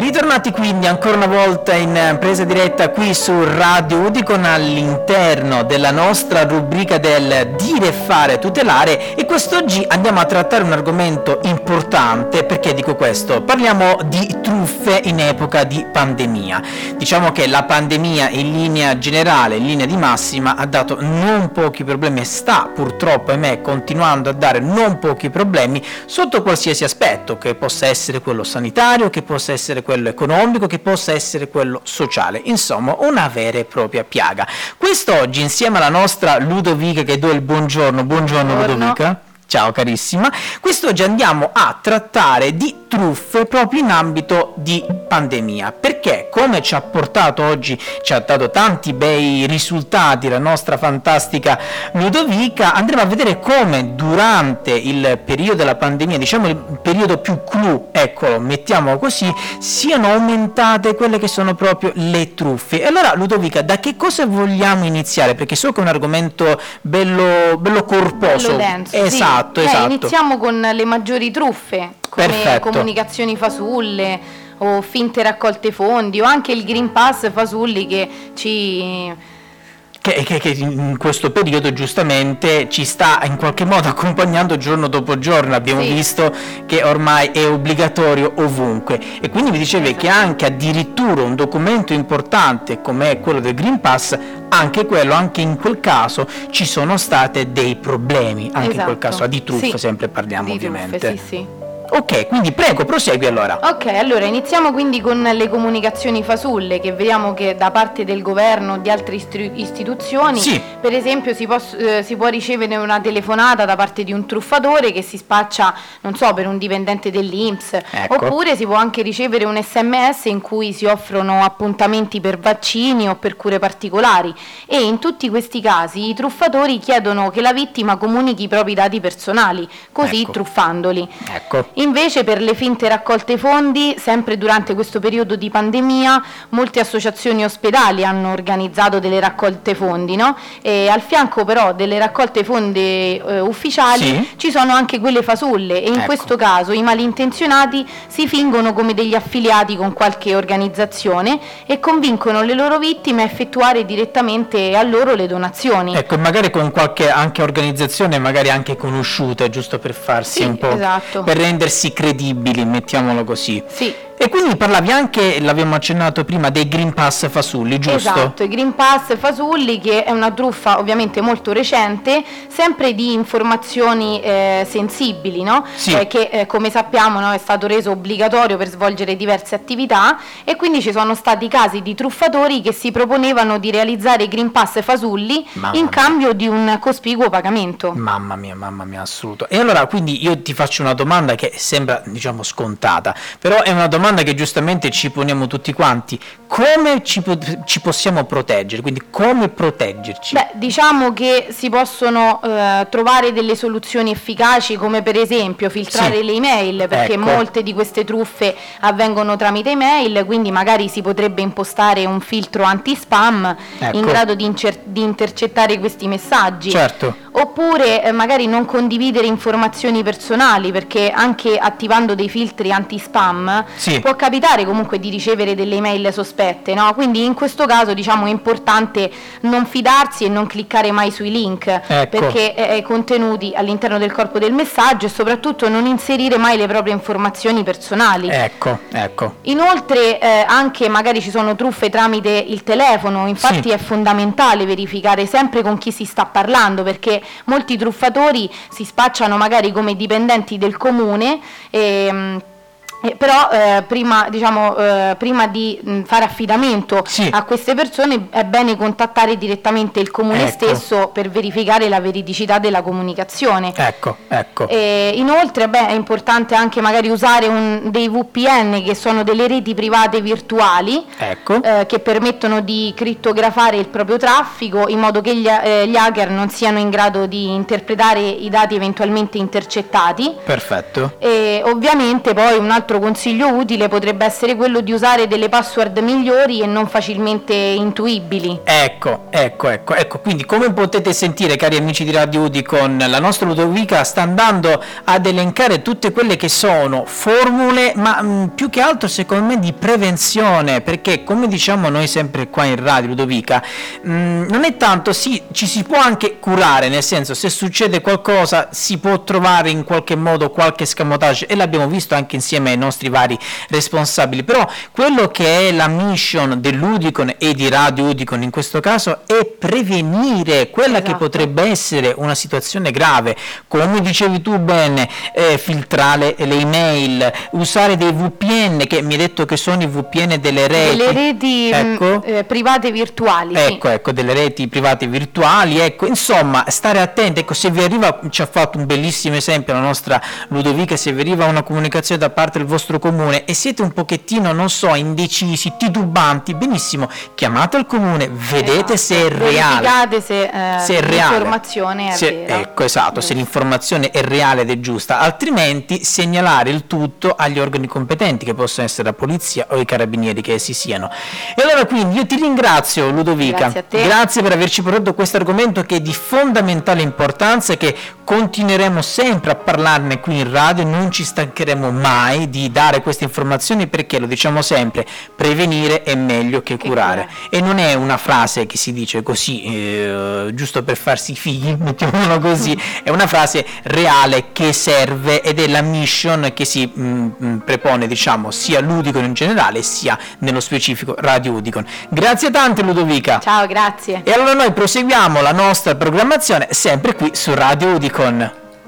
Ritornati quindi ancora una volta in presa diretta qui su Radio Udicon all'interno della nostra rubrica del dire fare tutelare e quest'oggi andiamo a trattare un argomento importante perché dico questo? Parliamo di truffe in epoca di pandemia. Diciamo che la pandemia in linea generale, in linea di massima ha dato non pochi problemi e sta purtroppo ahimè continuando a dare non pochi problemi sotto qualsiasi aspetto che possa essere quello sanitario, che possa essere quello quello economico, che possa essere quello sociale, insomma una vera e propria piaga. Quest'oggi insieme alla nostra Ludovica che do il buongiorno, buongiorno, buongiorno. Ludovica. Ciao carissima, quest'oggi andiamo a trattare di truffe proprio in ambito di pandemia, perché come ci ha portato oggi, ci ha dato tanti bei risultati la nostra fantastica Ludovica, andremo a vedere come durante il periodo della pandemia, diciamo il periodo più clou, eccolo, mettiamolo così, siano aumentate quelle che sono proprio le truffe. E allora Ludovica, da che cosa vogliamo iniziare? Perché so che è un argomento bello, bello corposo. Bello denso, esatto. Sì Esatto, esatto. Eh, iniziamo con le maggiori truffe, come Perfetto. comunicazioni fasulle o finte raccolte fondi o anche il Green Pass fasulli che ci che, che, che, in questo periodo giustamente ci sta in qualche modo accompagnando giorno dopo giorno, abbiamo sì. visto che ormai è obbligatorio ovunque e quindi mi dicevi esatto. che anche addirittura un documento importante come quello del Green Pass, anche quello, anche in quel caso ci sono state dei problemi, anche esatto. in quel caso, di truffe sì. sempre parliamo di ovviamente. Truffe, sì, sì. Ok, quindi prego, prosegui allora. Ok, allora iniziamo quindi con le comunicazioni fasulle che vediamo che da parte del governo o di altre istru- istituzioni, sì. per esempio si, poss- eh, si, può ricevere una telefonata da parte di un truffatore che si spaccia, non so, per un dipendente dell'Inps, ecco. oppure si può anche ricevere un sms in cui si offrono appuntamenti per vaccini o per cure particolari e in tutti questi casi i truffatori chiedono che la vittima comunichi i propri dati personali, così ecco. truffandoli. Ecco. Invece per le finte raccolte fondi, sempre durante questo periodo di pandemia, molte associazioni ospedali hanno organizzato delle raccolte fondi, no? E al fianco però delle raccolte fondi eh, ufficiali sì. ci sono anche quelle fasulle e in ecco. questo caso i malintenzionati si fingono come degli affiliati con qualche organizzazione e convincono le loro vittime a effettuare direttamente a loro le donazioni. Ecco, magari con qualche anche organizzazione, magari anche conosciuta, giusto per farsi sì, un po' esatto. per rendersi rendersi credibili, mettiamolo così. Sì. E quindi parlavi anche, l'abbiamo accennato prima, dei Green Pass fasulli, giusto? Esatto, i Green Pass fasulli che è una truffa ovviamente molto recente, sempre di informazioni eh, sensibili, no? Sì. Eh, che eh, come sappiamo no, è stato reso obbligatorio per svolgere diverse attività e quindi ci sono stati casi di truffatori che si proponevano di realizzare i Green Pass fasulli Mamma in mia. cambio di un cospicuo pagamento. Mamma mia, mamma mia, assoluto. E allora quindi io ti faccio una domanda che sembra, diciamo, scontata, però è una domanda che giustamente ci poniamo tutti quanti. Come ci, po- ci possiamo proteggere? Quindi come proteggerci? Beh, diciamo che si possono eh, trovare delle soluzioni efficaci come per esempio filtrare Sì. le email perché Ecco. molte di queste truffe avvengono tramite email, quindi magari si potrebbe impostare un filtro anti-spam Ecco. in grado di, incer- di intercettare questi messaggi. Certo. Oppure eh, magari non condividere informazioni personali perché anche attivando dei filtri anti-spam Sì. può capitare comunque di ricevere delle email sospette, no? Quindi in questo caso diciamo è importante non fidarsi e non cliccare mai sui link Ecco. perché eh, contenuti all'interno del corpo del messaggio e soprattutto non inserire mai le proprie informazioni personali. Ecco, ecco. Inoltre eh, anche magari ci sono truffe tramite il telefono, infatti Sì. è fondamentale verificare sempre con chi si sta parlando perché molti truffatori si spacciano magari come dipendenti del comune ehm, eh, però eh, prima, diciamo, eh, prima di mh, fare affidamento Sì. a queste persone è bene contattare direttamente il comune Ecco. stesso per verificare la veridicità della comunicazione. Ecco, ecco. Inoltre beh, è importante anche magari usare un- dei VPN che sono delle reti private virtuali Ecco. eh, che permettono di crittografare il proprio traffico in modo che gli, eh, gli hacker non siano in grado di interpretare i dati eventualmente intercettati. Perfetto. E ovviamente poi un altro altro consiglio utile potrebbe essere quello di usare delle password migliori e non facilmente intuibili. Ecco, ecco, ecco, ecco, quindi come potete sentire cari amici di Radio Udicon, la nostra Ludovica sta andando ad elencare tutte quelle che sono formule, ma mh, più che altro secondo me di prevenzione, perché come diciamo noi sempre qua in Radio Ludovica, mh, non è tanto, sì, ci si può anche curare, nel senso se succede qualcosa si può trovare in qualche modo qualche scamotage e l'abbiamo visto anche insieme ai nostri vari responsabili, però quello che è la mission dell'Udicon e di Radio Udicon in questo caso è prevenire quella Esatto. che potrebbe essere una situazione grave, come dicevi tu bene, eh, filtrare le email, usare dei VPN che mi hai detto che sono i VPN delle reti. Delle reti mh, Ecco. eh, private virtuali. sì. Ecco, ecco, delle reti private virtuali, ecco, insomma, stare attenti, ecco, se vi arriva, ci ha fatto un bellissimo esempio la nostra Ludovica, se vi arriva una comunicazione da parte del vostro comune e siete un pochettino, non so, indecisi, titubanti, benissimo, chiamate il comune, vedete Esatto. se è reale. Verificate se, eh, se è reale. l'informazione è Se- vera. Ecco, esatto, se Giusto. l'informazione è reale ed è giusta, altrimenti segnalare il tutto agli organi competenti, che possono essere la polizia o i carabinieri che essi siano. E allora quindi io ti ringrazio Ludovica, Grazie a te. Grazie per averci portato questo argomento che è di fondamentale importanza e che continueremo sempre a parlarne qui in radio, non ci stancheremo mai di dare queste informazioni perché lo diciamo sempre, prevenire è meglio che curare. E non è una frase che si dice così, eh, giusto per farsi figli, mettiamolo così, è una frase reale che serve ed è la mission che si mm, mm, prepone, diciamo, sia Ludicon in generale sia nello specifico Radio Udicon. Grazie tante Ludovica. Ciao, grazie. E allora noi proseguiamo la nostra programmazione sempre qui su Radio Udicon.